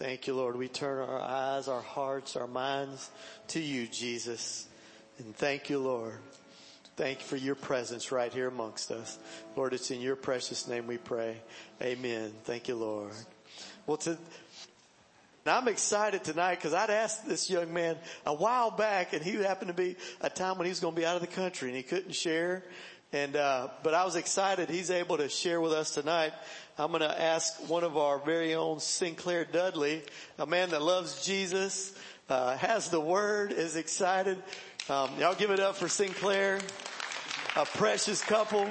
Thank you, Lord. We turn our eyes, our hearts, our minds to you, Jesus. And thank you, Lord. Thank you for your presence right here amongst us. Lord, it's in your precious name we pray. Amen. Thank you, Lord. Well, to, I'm excited tonight because I'd asked this young man a while back and he happened to be a time when he was going to be out of the country and he couldn't share. And, uh, but I was excited he's able to share with us tonight. I'm going to ask one of our very own Sinclair Dudley, a man that loves Jesus, uh, has the word, is excited. Um, y'all give it up for Sinclair, a precious couple.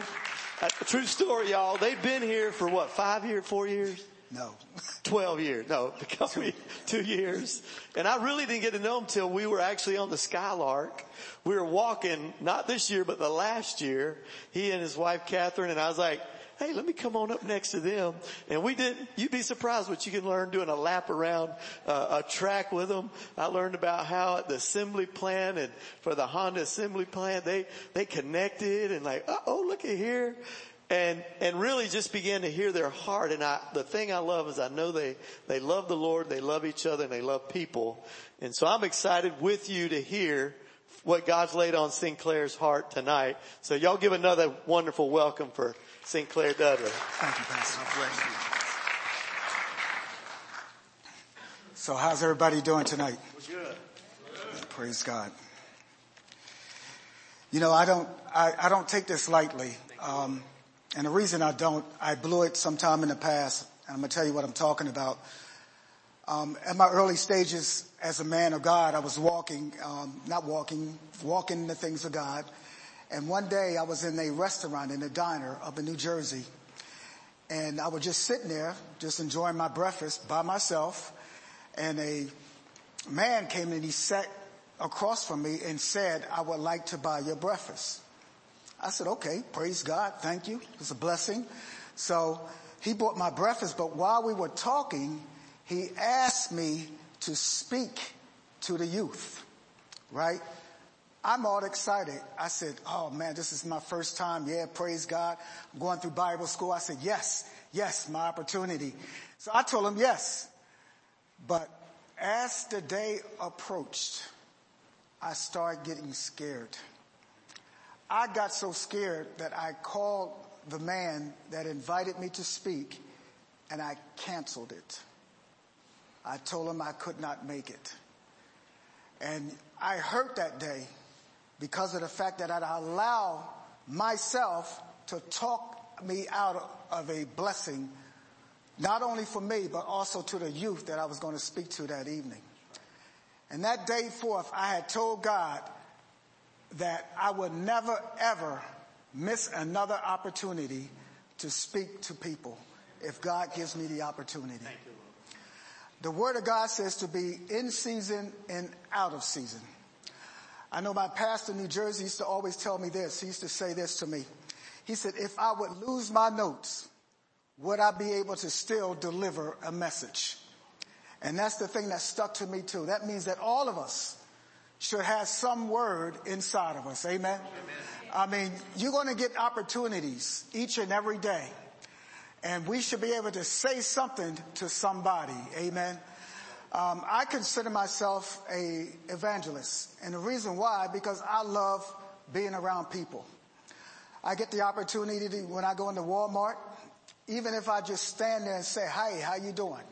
A true story, y'all. They've been here for what, five years, four years? No. 12 years. No, two. two years. And I really didn't get to know him till we were actually on the Skylark. We were walking, not this year, but the last year. He and his wife Catherine and I was like, hey, let me come on up next to them. And we did, you'd be surprised what you can learn doing a lap around uh, a track with them. I learned about how at the assembly plant and for the Honda assembly plant, they, they connected and like, oh, look at here and and really just began to hear their heart and I the thing I love is I know they they love the Lord, they love each other and they love people. And so I'm excited with you to hear what God's laid on Sinclair's heart tonight. So y'all give another wonderful welcome for Sinclair Dudley. Thank you, Pastor. bless you. So how's everybody doing tonight? We're good. Praise God. You know, I don't, I, I don't take this lightly. Um, and the reason I don't, I blew it sometime in the past, and I'm going to tell you what I'm talking about. Um, at my early stages as a man of God, I was walking, um, not walking, walking the things of God. And one day I was in a restaurant in a diner up in New Jersey. And I was just sitting there, just enjoying my breakfast by myself. And a man came and he sat across from me and said, I would like to buy your breakfast. I said, okay, praise God. Thank you. It's a blessing. So he bought my breakfast, but while we were talking, he asked me to speak to the youth, right? I'm all excited. I said, oh man, this is my first time. Yeah, praise God. I'm going through Bible school. I said, yes, yes, my opportunity. So I told him yes. But as the day approached, I started getting scared. I got so scared that I called the man that invited me to speak and I canceled it. I told him I could not make it. And I hurt that day because of the fact that I'd allow myself to talk me out of a blessing, not only for me, but also to the youth that I was going to speak to that evening. And that day forth, I had told God, that I would never ever miss another opportunity to speak to people if God gives me the opportunity. You, the word of God says to be in season and out of season. I know my pastor in New Jersey used to always tell me this. He used to say this to me. He said, if I would lose my notes, would I be able to still deliver a message? And that's the thing that stuck to me too. That means that all of us should have some word inside of us. Amen. Amen. I mean, you're going to get opportunities each and every day. And we should be able to say something to somebody. Amen. Um, I consider myself a evangelist. And the reason why, because I love being around people. I get the opportunity to, when I go into Walmart, even if I just stand there and say, hi, how you doing?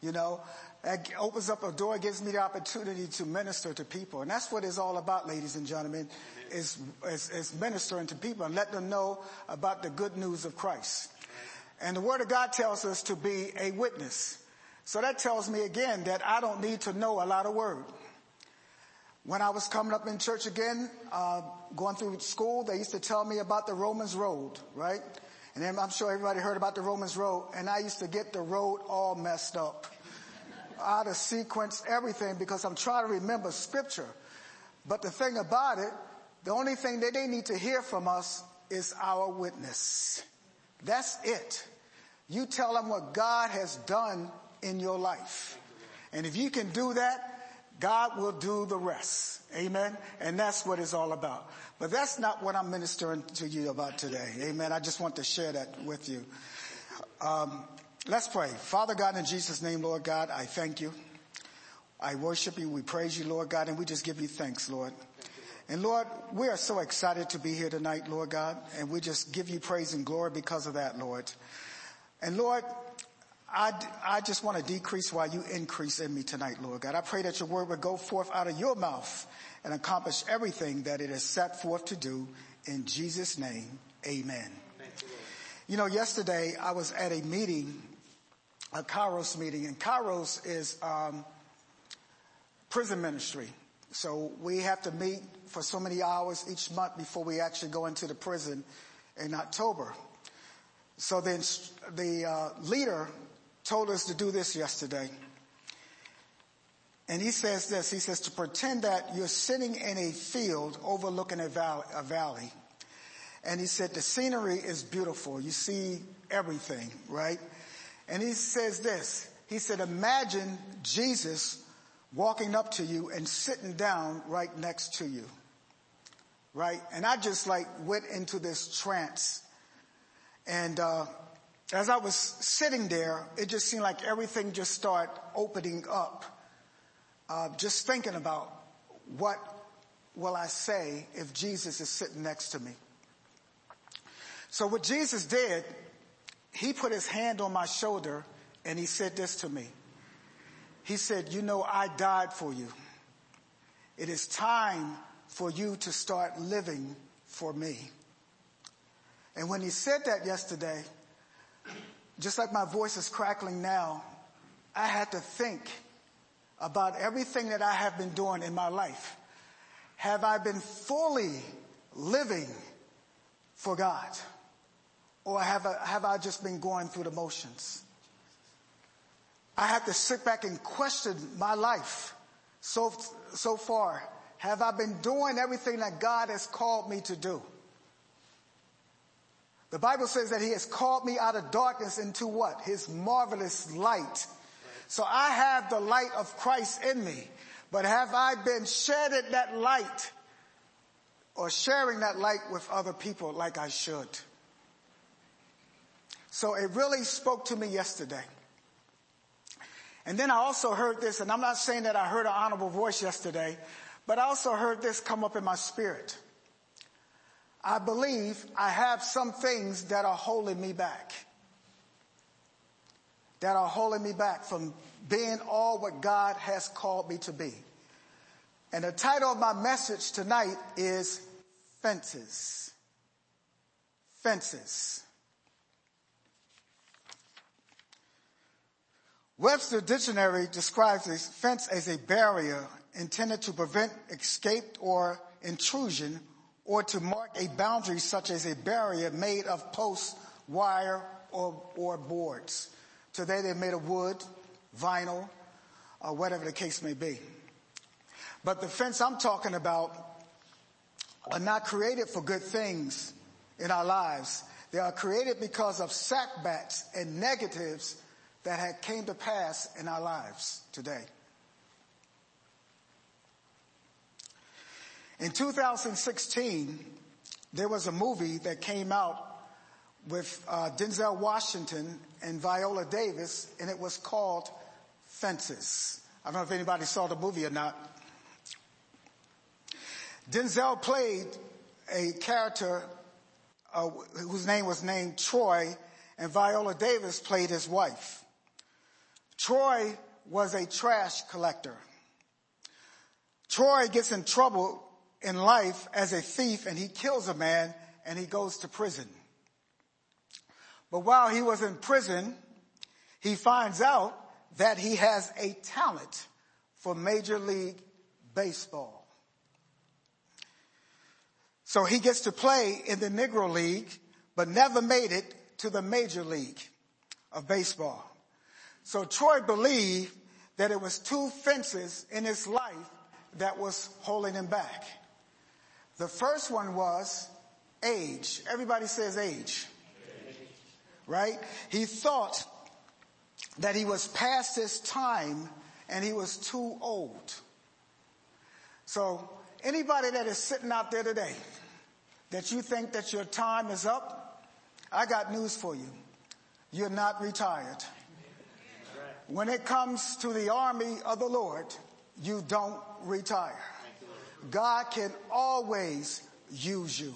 You know, that opens up a door, gives me the opportunity to minister to people. And that's what it's all about, ladies and gentlemen, is, is, is ministering to people and let them know about the good news of Christ. And the word of God tells us to be a witness. So that tells me again that I don't need to know a lot of word. When I was coming up in church again, uh, going through school, they used to tell me about the Romans road, right? And I'm sure everybody heard about the Romans road, and I used to get the road all messed up out of sequence, everything, because I'm trying to remember scripture. But the thing about it, the only thing that they need to hear from us is our witness. That's it. You tell them what God has done in your life. And if you can do that, God will do the rest. Amen. And that's what it's all about. But that's not what I'm ministering to you about today. Amen. I just want to share that with you. Um, Let's pray. Father God, in Jesus' name, Lord God, I thank you. I worship you. We praise you, Lord God, and we just give you thanks, Lord. And Lord, we are so excited to be here tonight, Lord God, and we just give you praise and glory because of that, Lord. And Lord, I, I just want to decrease while you increase in me tonight, Lord God. I pray that your word would go forth out of your mouth and accomplish everything that it is set forth to do. In Jesus' name, amen. You, you know, yesterday I was at a meeting, a Kairos meeting, and Kairos is um, prison ministry. So we have to meet for so many hours each month before we actually go into the prison in October. So then the uh, leader told us to do this yesterday. And he says this, he says to pretend that you're sitting in a field overlooking a valley, a valley. And he said the scenery is beautiful. You see everything, right? And he says this, he said imagine Jesus walking up to you and sitting down right next to you. Right? And I just like went into this trance. And, uh, as I was sitting there, it just seemed like everything just started opening up. Uh, just thinking about what will I say if Jesus is sitting next to me. So what Jesus did, he put his hand on my shoulder and he said this to me. He said, you know, I died for you. It is time for you to start living for me. And when he said that yesterday, just like my voice is crackling now, I had to think about everything that I have been doing in my life. Have I been fully living for God? Or have I, have I just been going through the motions? I have to sit back and question my life so, so far. Have I been doing everything that God has called me to do? The Bible says that he has called me out of darkness into what? His marvelous light. So I have the light of Christ in me, but have I been shedding that light or sharing that light with other people like I should? So it really spoke to me yesterday. And then I also heard this, and I'm not saying that I heard an honorable voice yesterday, but I also heard this come up in my spirit. I believe I have some things that are holding me back. That are holding me back from being all what God has called me to be. And the title of my message tonight is Fences. Fences. Webster Dictionary describes a fence as a barrier intended to prevent escape or intrusion or to mark a boundary such as a barrier made of posts, wire, or, or boards. Today they're made of wood, vinyl, or whatever the case may be. But the fence I'm talking about are not created for good things in our lives. They are created because of setbacks and negatives that had came to pass in our lives today. In 2016, there was a movie that came out with uh, Denzel Washington and Viola Davis, and it was called Fences. I don't know if anybody saw the movie or not. Denzel played a character uh, whose name was named Troy, and Viola Davis played his wife. Troy was a trash collector. Troy gets in trouble in life as a thief and he kills a man and he goes to prison. But while he was in prison, he finds out that he has a talent for Major League Baseball. So he gets to play in the Negro League, but never made it to the Major League of Baseball. So Troy believed that it was two fences in his life that was holding him back. The first one was age. Everybody says age. Right? He thought that he was past his time and he was too old. So anybody that is sitting out there today that you think that your time is up, I got news for you. You're not retired. When it comes to the army of the Lord, you don't retire. God can always use you.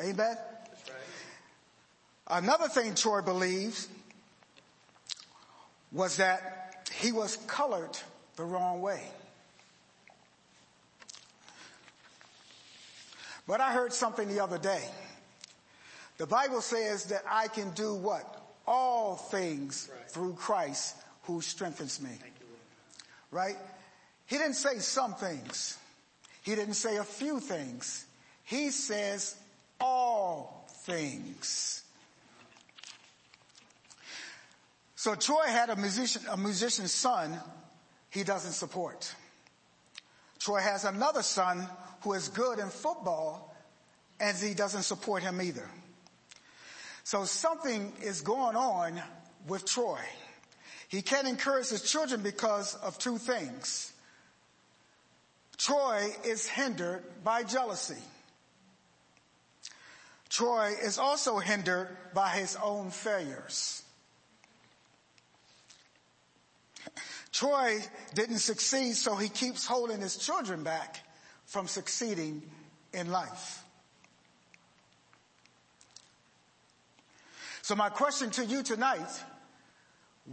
Amen. Another thing Troy believes was that he was colored the wrong way. But I heard something the other day. The Bible says that I can do what? All things through Christ who strengthens me. Right? He didn't say some things. He didn't say a few things. He says all things. So Troy had a musician, a musician's son he doesn't support. Troy has another son who is good in football and he doesn't support him either. So something is going on with Troy. He can't encourage his children because of two things. Troy is hindered by jealousy. Troy is also hindered by his own failures. Troy didn't succeed, so he keeps holding his children back from succeeding in life. So my question to you tonight,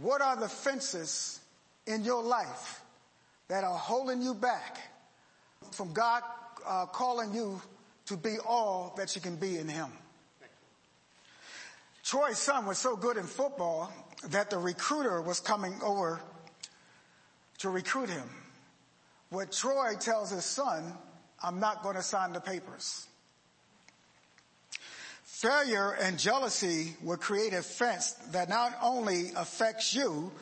what are the fences in your life that are holding you back from God uh, calling you to be all that you can be in Him? Troy's son was so good in football that the recruiter was coming over to recruit him. What Troy tells his son, I'm not going to sign the papers. Failure and jealousy will create a fence that not only affects you,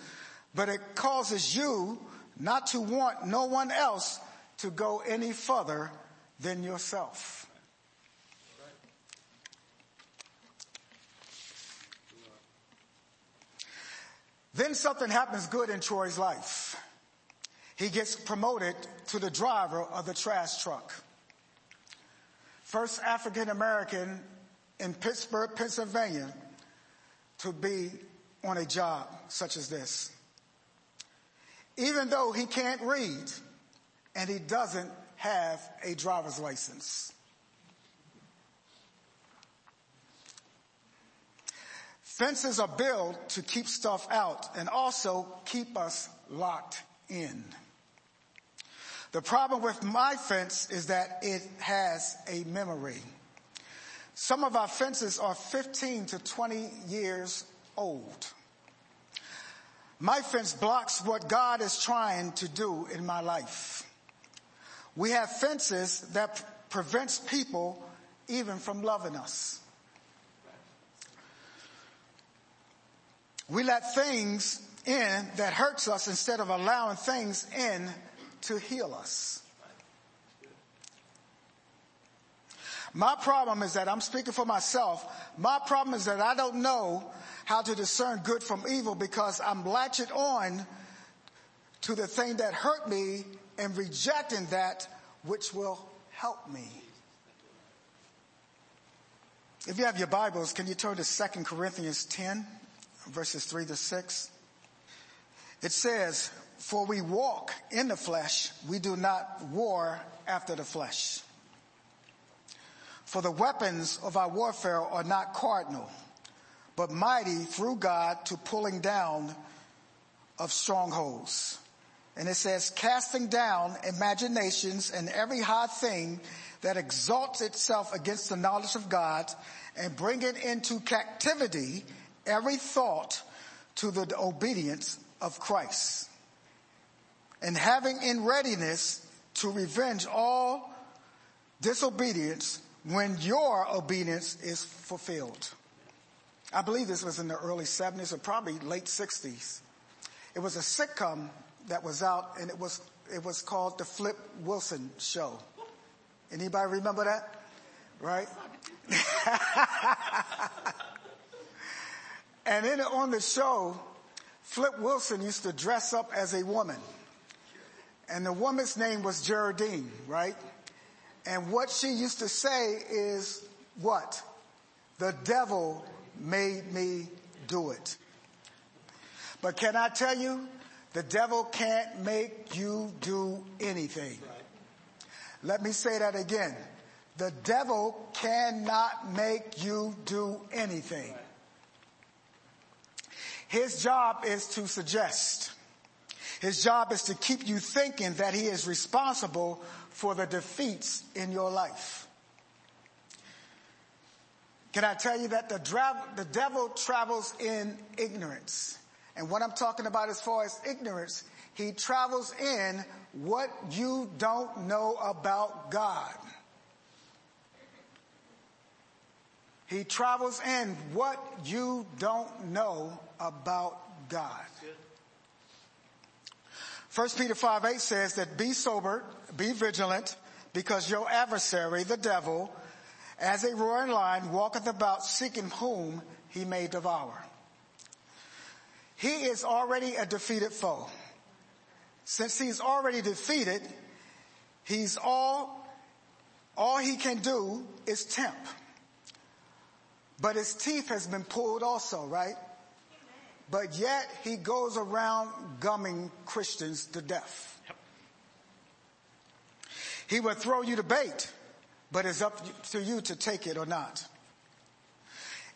but it causes you not to want no one else to go any further than yourself. Then something happens good in Troy's life. He gets promoted to the driver of the trash truck. First African American in Pittsburgh, Pennsylvania to be on a job such as this. Even though he can't read and he doesn't have a driver's license. Fences are built to keep stuff out and also keep us locked in. The problem with my fence is that it has a memory. Some of our fences are 15 to 20 years old. My fence blocks what God is trying to do in my life. We have fences that prevents people even from loving us. We let things in that hurts us instead of allowing things in to heal us. My problem is that I'm speaking for myself. My problem is that I don't know how to discern good from evil because I'm latching on to the thing that hurt me and rejecting that which will help me. If you have your Bibles, can you turn to 2 Corinthians 10 verses 3 to 6? It says, for we walk in the flesh, we do not war after the flesh. For the weapons of our warfare are not cardinal, but mighty through God to pulling down of strongholds. And it says, casting down imaginations and every high thing that exalts itself against the knowledge of God and bringing into captivity every thought to the obedience of Christ and having in readiness to revenge all disobedience when your obedience is fulfilled. I believe this was in the early 70s or probably late 60s. It was a sitcom that was out and it was, it was called The Flip Wilson Show. Anybody remember that? Right? and then on the show, Flip Wilson used to dress up as a woman. And the woman's name was Geraldine, right? And what she used to say is what? The devil made me do it. But can I tell you, the devil can't make you do anything. Let me say that again. The devil cannot make you do anything. His job is to suggest. His job is to keep you thinking that he is responsible for the defeats in your life. Can I tell you that the, dra- the devil travels in ignorance? And what I'm talking about as far as ignorance, he travels in what you don't know about God. He travels in what you don't know about God. 1 Peter 5 8 says that be sober, be vigilant, because your adversary, the devil, as a roaring lion, walketh about seeking whom he may devour. He is already a defeated foe. Since he's already defeated, he's all, all he can do is tempt. But his teeth has been pulled also, right? But yet he goes around gumming Christians to death. He will throw you the bait, but it's up to you to take it or not.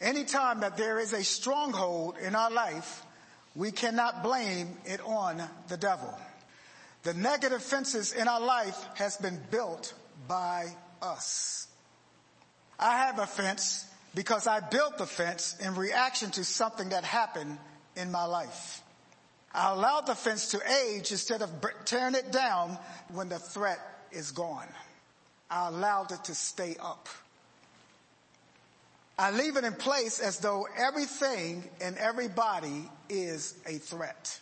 Anytime that there is a stronghold in our life, we cannot blame it on the devil. The negative fences in our life has been built by us. I have a fence because I built the fence in reaction to something that happened in my life. I allowed the fence to age instead of tearing it down when the threat is gone. I allowed it to stay up. I leave it in place as though everything and everybody is a threat.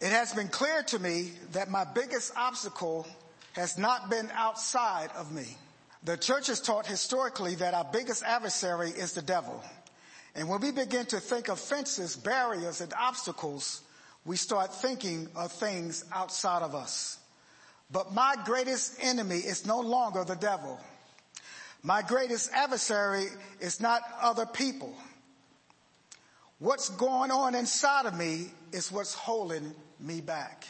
It has been clear to me that my biggest obstacle has not been outside of me. The church has taught historically that our biggest adversary is the devil. And when we begin to think of fences, barriers, and obstacles, we start thinking of things outside of us. But my greatest enemy is no longer the devil. My greatest adversary is not other people. What's going on inside of me is what's holding me back.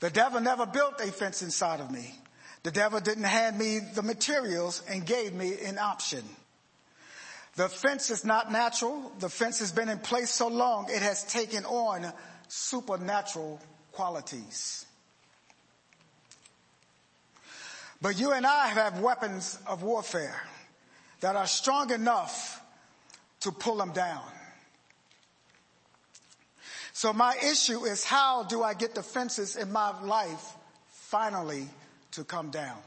The devil never built a fence inside of me. The devil didn't hand me the materials and gave me an option. The fence is not natural. The fence has been in place so long, it has taken on supernatural qualities. But you and I have weapons of warfare that are strong enough to pull them down. So my issue is how do I get the fences in my life finally to come down.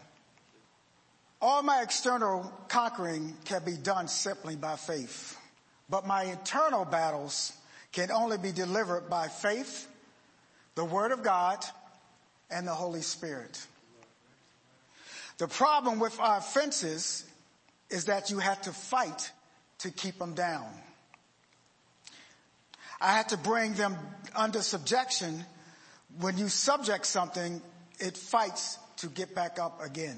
All my external conquering can be done simply by faith, but my internal battles can only be delivered by faith, the Word of God, and the Holy Spirit. The problem with our fences is that you have to fight to keep them down. I had to bring them under subjection. When you subject something, it fights to get back up again.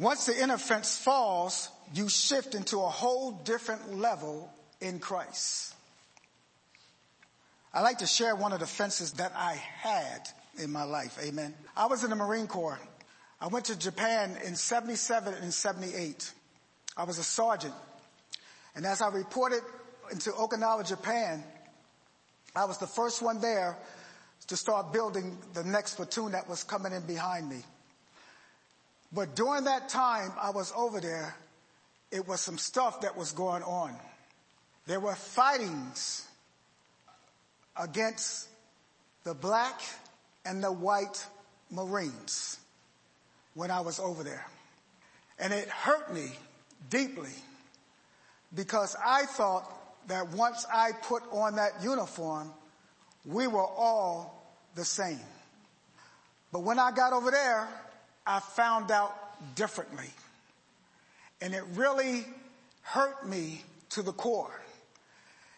Once the inner fence falls, you shift into a whole different level in Christ. I like to share one of the fences that I had in my life. Amen. I was in the Marine Corps. I went to Japan in 77 and 78. I was a sergeant. And as I reported into Okinawa, Japan, I was the first one there to start building the next platoon that was coming in behind me. But during that time I was over there, it was some stuff that was going on. There were fightings against the black and the white Marines when I was over there. And it hurt me deeply because I thought that once I put on that uniform, we were all the same. But when I got over there, I found out differently. And it really hurt me to the core.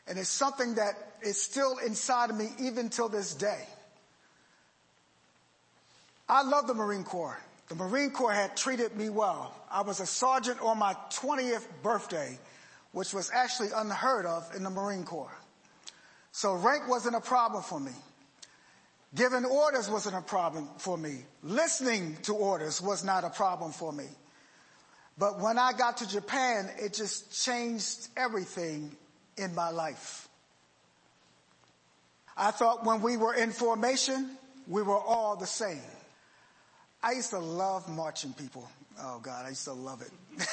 And it's something that is still inside of me even till this day. I love the Marine Corps. The Marine Corps had treated me well. I was a sergeant on my 20th birthday which was actually unheard of in the Marine Corps. So rank wasn't a problem for me. Giving orders wasn't a problem for me. Listening to orders was not a problem for me. But when I got to Japan, it just changed everything in my life. I thought when we were in formation, we were all the same. I used to love marching people. Oh God, I used to love it.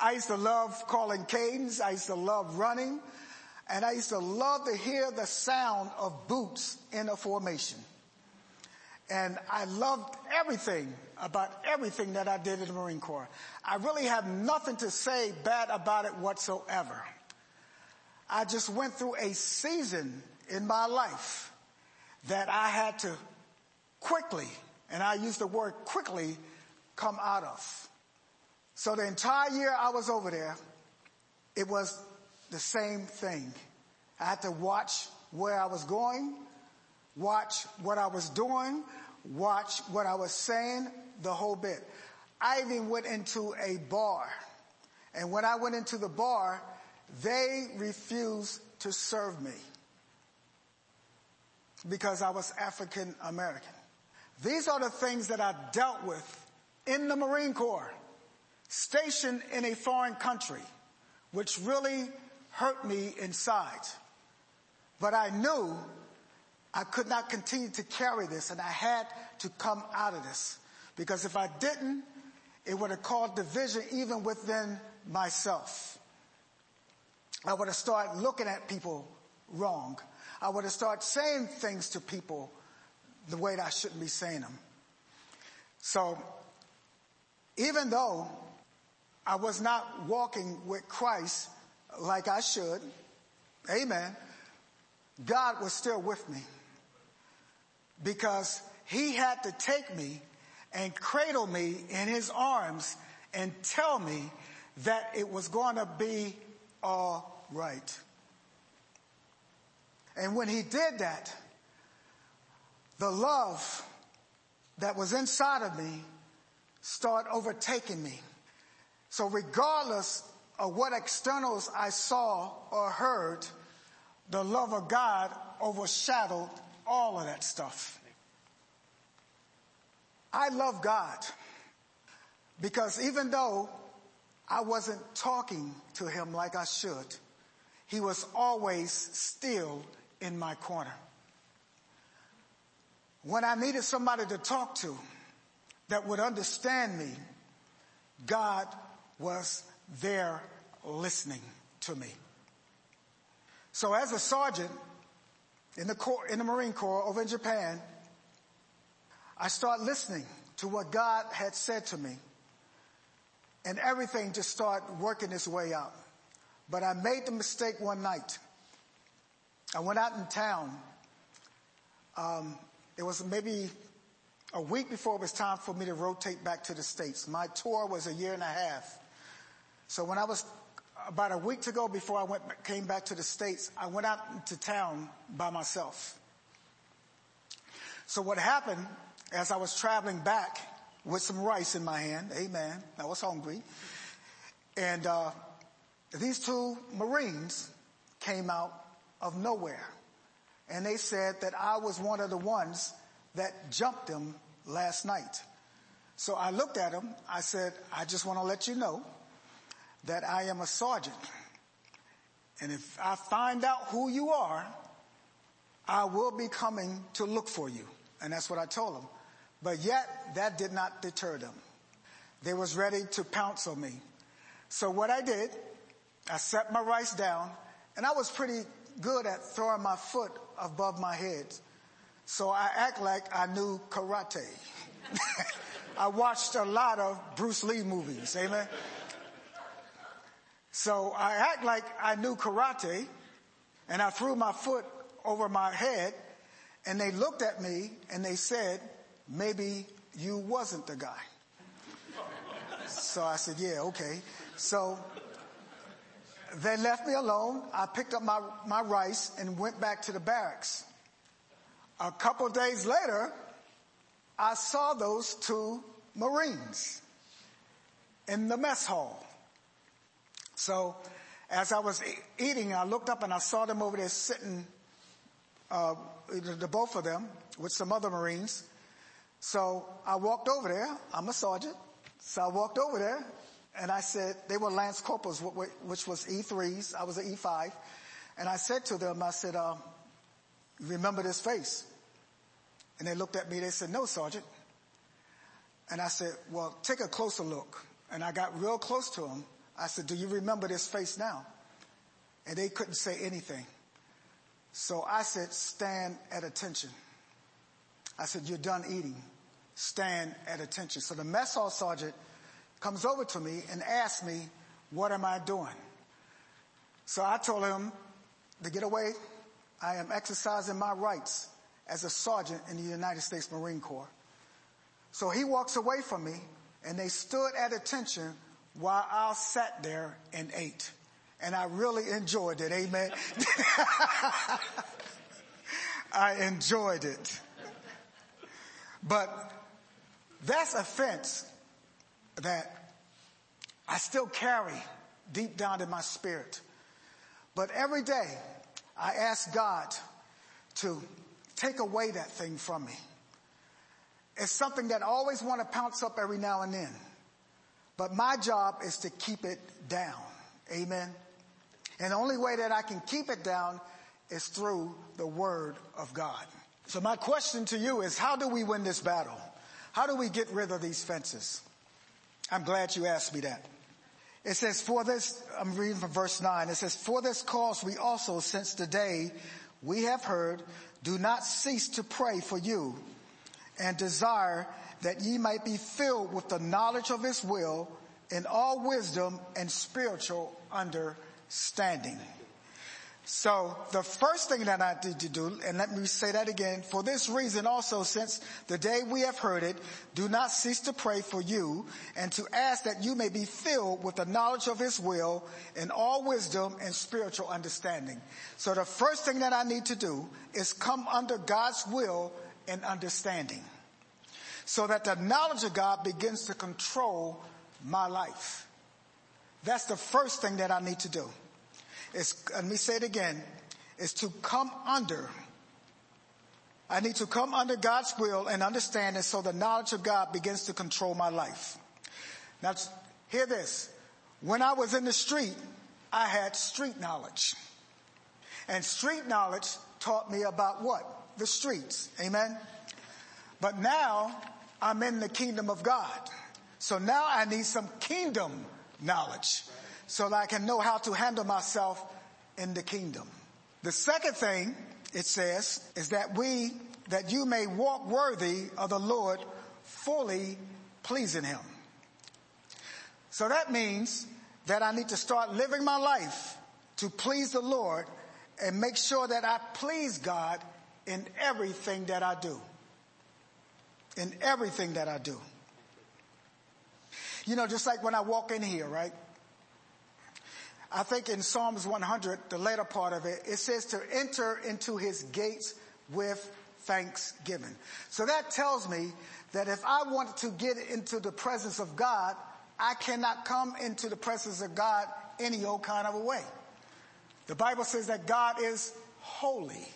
I used to love calling cadence. I used to love running. And I used to love to hear the sound of boots in a formation. And I loved everything about everything that I did in the Marine Corps. I really have nothing to say bad about it whatsoever. I just went through a season in my life that I had to quickly, and I use the word quickly, come out of. So the entire year I was over there, it was the same thing. I had to watch where I was going, watch what I was doing, watch what I was saying, the whole bit. I even went into a bar. And when I went into the bar, they refused to serve me because I was African American. These are the things that I dealt with in the Marine Corps, stationed in a foreign country, which really hurt me inside. But I knew I could not continue to carry this and I had to come out of this because if I didn't, it would have caused division even within myself. I would have started looking at people wrong. I would have started saying things to people the way that I shouldn't be saying them. So even though I was not walking with Christ like I should, amen, God was still with me because he had to take me and cradle me in his arms and tell me that it was going to be all right. And when he did that, the love that was inside of me started overtaking me. So regardless of what externals I saw or heard, the love of God overshadowed all of that stuff. I love God because even though I wasn't talking to him like I should, he was always still in my corner. When I needed somebody to talk to that would understand me, God was there listening to me. So as a sergeant in the Corps, in the Marine Corps over in Japan, I start listening to what God had said to me and everything just started working its way out. But I made the mistake one night. I went out in town. Um, it was maybe a week before it was time for me to rotate back to the States. My tour was a year and a half. So when I was about a week to go before I went, came back to the States, I went out into town by myself. So what happened as I was traveling back with some rice in my hand, amen, I was hungry, and uh, these two Marines came out of nowhere. And they said that I was one of the ones that jumped them last night. So I looked at them. I said, I just want to let you know that I am a sergeant. And if I find out who you are, I will be coming to look for you. And that's what I told them. But yet that did not deter them. They was ready to pounce on me. So what I did, I set my rice down and I was pretty good at throwing my foot above my head. So I act like I knew karate. I watched a lot of Bruce Lee movies. Amen. So I act like I knew karate and I threw my foot over my head and they looked at me and they said, maybe you wasn't the guy. So I said, yeah, okay. So they left me alone. I picked up my, my rice and went back to the barracks. A couple days later, I saw those two Marines in the mess hall. So as I was eating, I looked up and I saw them over there sitting, uh, the, both of them with some other Marines. So I walked over there. I'm a sergeant. So I walked over there and I said, they were Lance Corporals, wh- wh- which was E3s. I was an E5. And I said to them, I said, uh, remember this face? And they looked at me, they said, no, Sergeant. And I said, well, take a closer look. And I got real close to them. I said, do you remember this face now? And they couldn't say anything. So I said, stand at attention. I said, you're done eating. Stand at attention. So the mess hall sergeant comes over to me and asks me, what am I doing? So I told him to get away. I am exercising my rights as a sergeant in the United States Marine Corps. So he walks away from me and they stood at attention while I sat there and ate. And I really enjoyed it. Amen. I enjoyed it. But that's a fence that I still carry deep down in my spirit. But every day I ask God to take away that thing from me. It's something that I always want to pounce up every now and then. But my job is to keep it down. Amen. And the only way that I can keep it down is through the word of God. So my question to you is how do we win this battle? How do we get rid of these fences? I'm glad you asked me that. It says, for this, I'm reading from verse 9. It says, for this cause we also, since the day we have heard, do not cease to pray for you and desire that ye might be filled with the knowledge of his will in all wisdom and spiritual understanding. So the first thing that I need to do, and let me say that again, for this reason also, since the day we have heard it, do not cease to pray for you and to ask that you may be filled with the knowledge of his will in all wisdom and spiritual understanding. So the first thing that I need to do is come under God's will and understanding so that the knowledge of God begins to control my life. That's the first thing that I need to do. Let me say it again, is to come under. I need to come under God's will and understand it so the knowledge of God begins to control my life. Now, hear this. When I was in the street, I had street knowledge. And street knowledge taught me about what? The streets. Amen. But now I'm in the kingdom of God. So now I need some kingdom knowledge so that I can know how to handle myself in the kingdom. The second thing it says is that we, that you may walk worthy of the Lord, fully pleasing him. So that means that I need to start living my life to please the Lord and make sure that I please God in everything that I do. In everything that I do. You know, just like when I walk in here, right? I think in Psalms 100, the later part of it, it says to enter into his gates with thanksgiving. So that tells me that if I want to get into the presence of God, I cannot come into the presence of God any old kind of a way. The Bible says that God is holy.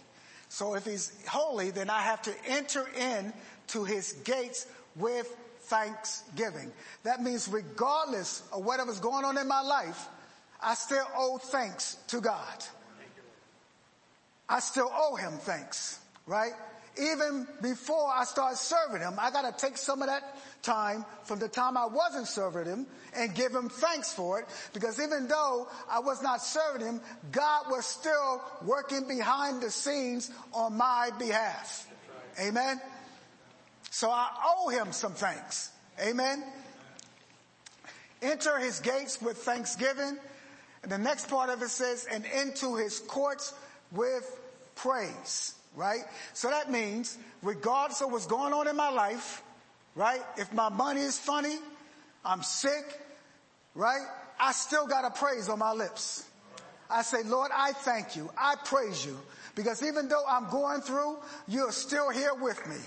So if he's holy, then I have to enter in to his gates with thanksgiving. That means regardless of whatever's going on in my life, I still owe thanks to God. I still owe him thanks, right? Even before I start serving him, I gotta take some of that time from the time I wasn't serving him and give him thanks for it. Because even though I was not serving him, God was still working behind the scenes on my behalf. Amen. So I owe him some thanks. Amen. Enter his gates with thanksgiving. And the next part of it says, and into his courts with praise, right? So that means regardless of what's going on in my life, right? If my money is funny, I'm sick, right? I still got a praise on my lips. I say, Lord, I thank you. I praise you because even though I'm going through, you're still here with me.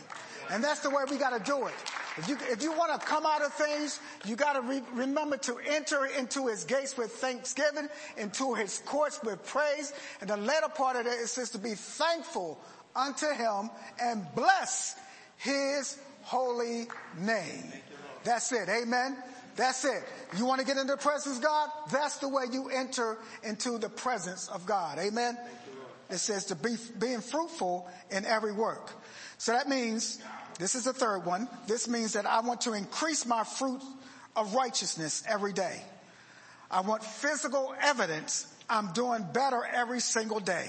And that's the way we got to do it. If you, if you want to come out of things, you got to re- remember to enter into his gates with thanksgiving, into his courts with praise. And the latter part of that, it says to be thankful unto him and bless his holy name. That's it. Amen. That's it. You want to get into the presence of God? That's the way you enter into the presence of God. Amen. It says to be being fruitful in every work. So that means this is the third one. This means that I want to increase my fruit of righteousness every day. I want physical evidence I'm doing better every single day.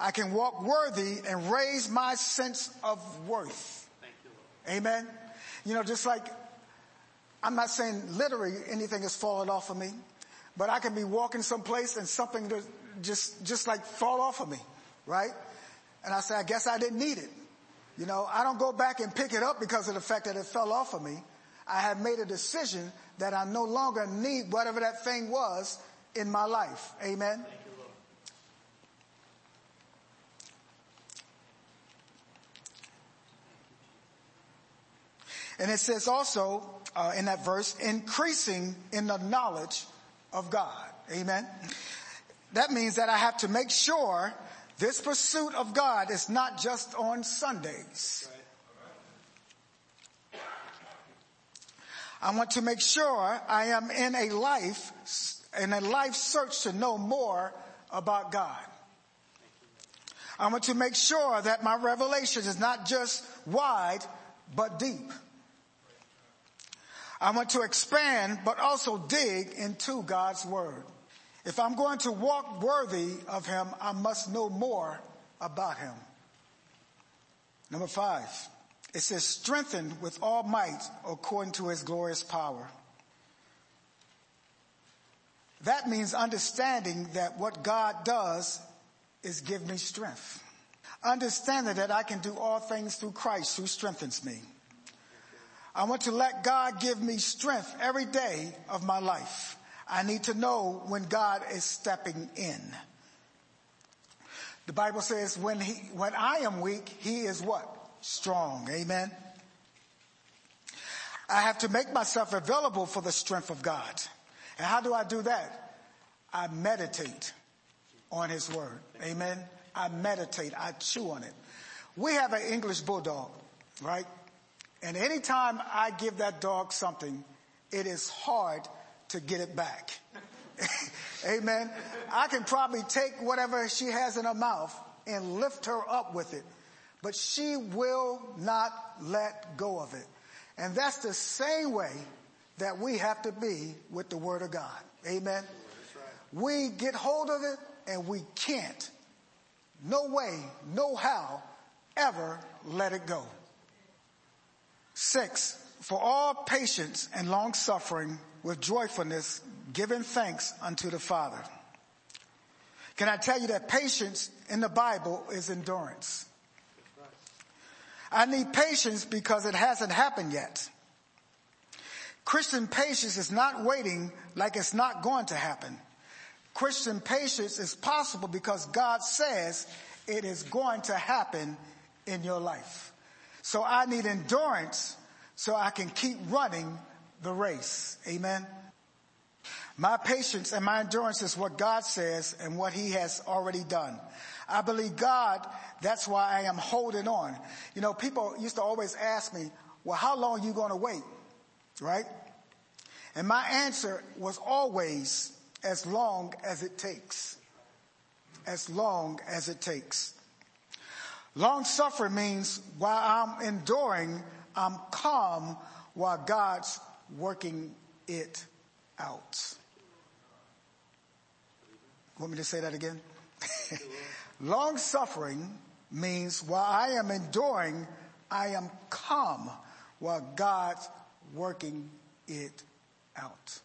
I can walk worthy and raise my sense of worth. You, Amen. You know, just like I'm not saying literally anything has fallen off of me, but I can be walking someplace and something just, just like fall off of me, right? And I say, I guess I didn't need it. You know, I don't go back and pick it up because of the fact that it fell off of me. I have made a decision that I no longer need whatever that thing was in my life. Amen. And it says also uh, in that verse, increasing in the knowledge of God. Amen. That means that I have to make sure this pursuit of God is not just on Sundays. I want to make sure I am in a life, in a life search to know more about God. I want to make sure that my revelation is not just wide, but deep. I want to expand, but also dig into God's word. If I'm going to walk worthy of him, I must know more about him. Number five, it says strengthened with all might according to his glorious power. That means understanding that what God does is give me strength. Understanding that I can do all things through Christ who strengthens me. I want to let God give me strength every day of my life. I need to know when God is stepping in. The Bible says when he, when I am weak, he is what? Strong. Amen. I have to make myself available for the strength of God. And how do I do that? I meditate on his word. Amen. I meditate. I chew on it. We have an English bulldog, right? And anytime I give that dog something, it is hard to get it back. Amen. I can probably take whatever she has in her mouth and lift her up with it, but she will not let go of it. And that's the same way that we have to be with the word of God. Amen. We get hold of it and we can't, no way, no how, ever let it go. Six, for all patience and long suffering with joyfulness, giving thanks unto the Father. Can I tell you that patience in the Bible is endurance? I need patience because it hasn't happened yet. Christian patience is not waiting like it's not going to happen. Christian patience is possible because God says it is going to happen in your life. So I need endurance so I can keep running the race. Amen. My patience and my endurance is what God says and what he has already done. I believe God, that's why I am holding on. You know, people used to always ask me, well, how long are you going to wait? Right? And my answer was always as long as it takes. As long as it takes. Long suffering means while I'm enduring, I'm calm while God's working it out. Want me to say that again? Long suffering means while I am enduring, I am calm while God's working it out.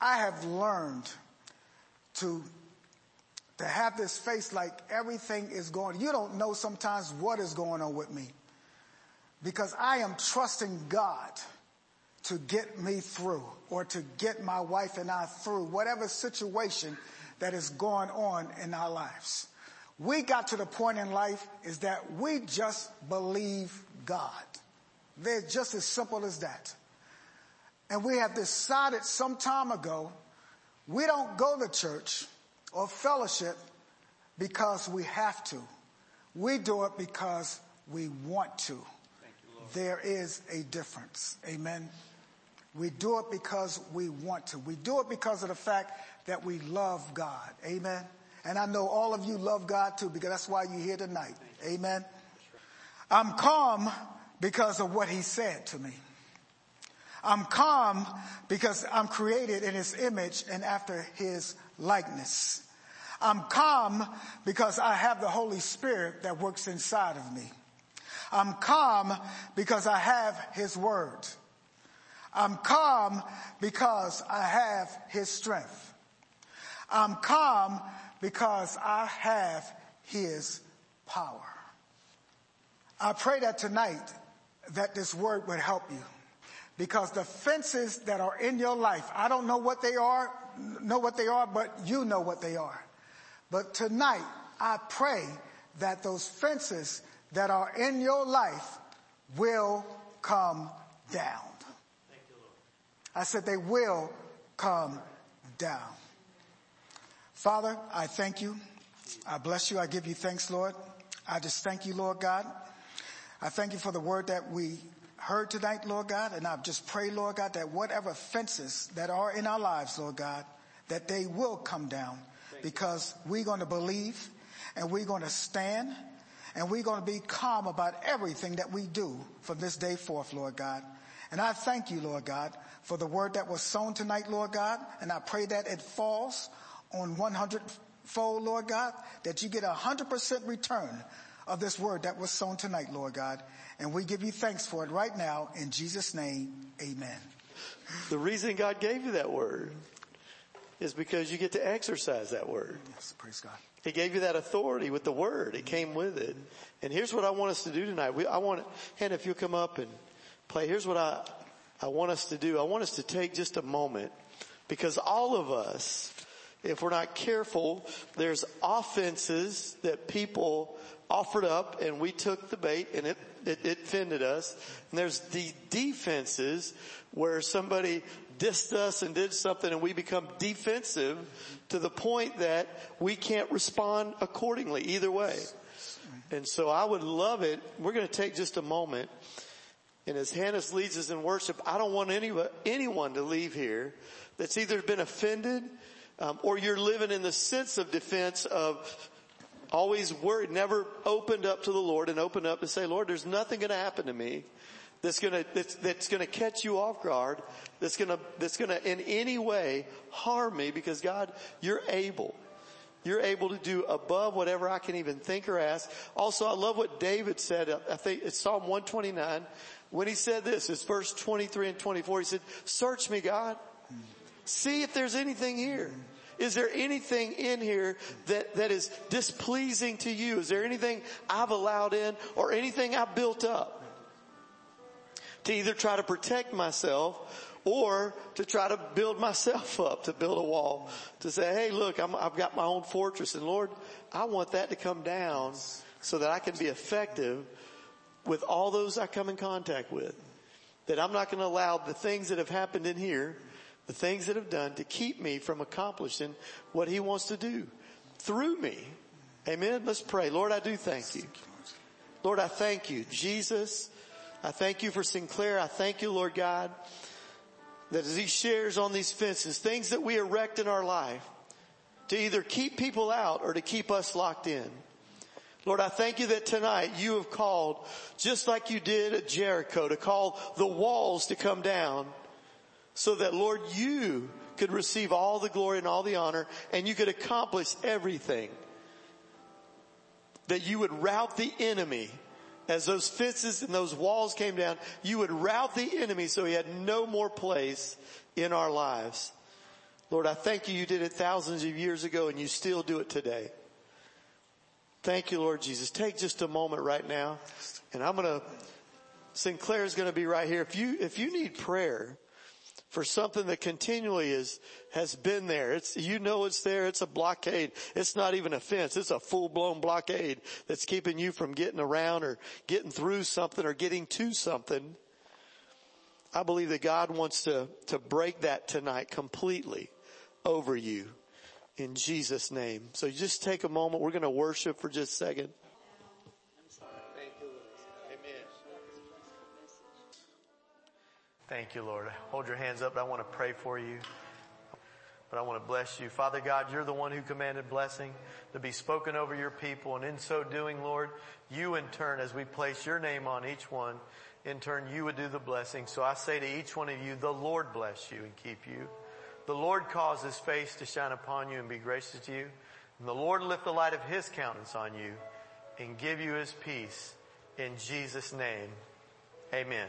I have learned to to have this face like everything is going. You don't know sometimes what is going on with me because I am trusting God to get me through or to get my wife and I through whatever situation that is going on in our lives. We got to the point in life is that we just believe God. They're just as simple as that. And we have decided some time ago, we don't go to church or fellowship because we have to. We do it because we want to. There is a difference. Amen. We do it because we want to. We do it because of the fact that we love God. Amen. And I know all of you love God too because that's why you're here tonight. Amen. I'm calm because of what he said to me. I'm calm because I'm created in his image and after his likeness. I'm calm because I have the Holy Spirit that works inside of me. I'm calm because I have his word. I'm calm because I have his strength. I'm calm because I have his power. I pray that tonight that this word would help you because the fences that are in your life, I don't know what they are, know what they are, but you know what they are. But tonight, I pray that those fences that are in your life will come down. I said they will come down. Father, I thank you. I bless you. I give you thanks, Lord. I just thank you, Lord God. I thank you for the word that we heard tonight, Lord God. And I just pray, Lord God, that whatever fences that are in our lives, Lord God, that they will come down because we're going to believe and we're going to stand and we're going to be calm about everything that we do from this day forth, Lord God. And I thank you, Lord God, for the word that was sown tonight, Lord God. And I pray that it falls on 100 fold, Lord God, that you get a hundred percent return of this word that was sown tonight, Lord God. And we give you thanks for it right now in Jesus name. Amen. The reason God gave you that word is because you get to exercise that word. Yes, praise God. He gave you that authority with the word. It came with it. And here's what I want us to do tonight. We, I want, Hannah, if you'll come up and play, here's what I, I want us to do. I want us to take just a moment because all of us, if we're not careful, there's offenses that people offered up and we took the bait and it, it, it offended us. And there's the defenses where somebody dissed us and did something and we become defensive to the point that we can't respond accordingly either way. And so I would love it. We're going to take just a moment. And as Hannah leads us in worship, I don't want any, anyone to leave here that's either been offended um, or you're living in the sense of defense of always worried, never opened up to the Lord and opened up to say, Lord, there's nothing going to happen to me that's gonna, that's, that's gonna catch you off guard, that's gonna, that's gonna in any way harm me because God, you're able. You're able to do above whatever I can even think or ask. Also, I love what David said. Uh, I think it's Psalm 129. When he said this, it's verse 23 and 24. He said, search me, God. See if there's anything here. Is there anything in here that, that is displeasing to you? Is there anything I've allowed in or anything I've built up? To either try to protect myself or to try to build myself up, to build a wall, to say, hey, look, i have got my own fortress and Lord, I want that to come down so that I can be effective with all those I come in contact with. That I'm not going to allow the things that have happened in here, the things that have done to keep me from accomplishing what he wants to do through me. Amen. Let's pray. Lord, I do thank you. Lord, I thank you. Jesus, I thank you for Sinclair. I thank you, Lord God, that as he shares on these fences, things that we erect in our life to either keep people out or to keep us locked in. Lord, I thank you that tonight you have called, just like you did at Jericho, to call the walls to come down so that Lord, you could receive all the glory and all the honor and you could accomplish everything. That you would rout the enemy as those fences and those walls came down, you would rout the enemy so he had no more place in our lives. Lord, I thank you you did it thousands of years ago and you still do it today. Thank you, Lord Jesus. Take just a moment right now and I'm going to, Sinclair is going to be right here. If you, if you need prayer, for something that continually is, has been there. It's, you know it's there. It's a blockade. It's not even a fence. It's a full blown blockade that's keeping you from getting around or getting through something or getting to something. I believe that God wants to, to break that tonight completely over you in Jesus name. So just take a moment. We're going to worship for just a second. Thank you, Lord. Hold your hands up. I want to pray for you. But I want to bless you. Father God, you're the one who commanded blessing to be spoken over your people. And in so doing, Lord, you in turn, as we place your name on each one, in turn, you would do the blessing. So I say to each one of you, the Lord bless you and keep you. The Lord cause his face to shine upon you and be gracious to you. And the Lord lift the light of his countenance on you and give you his peace. In Jesus' name, amen.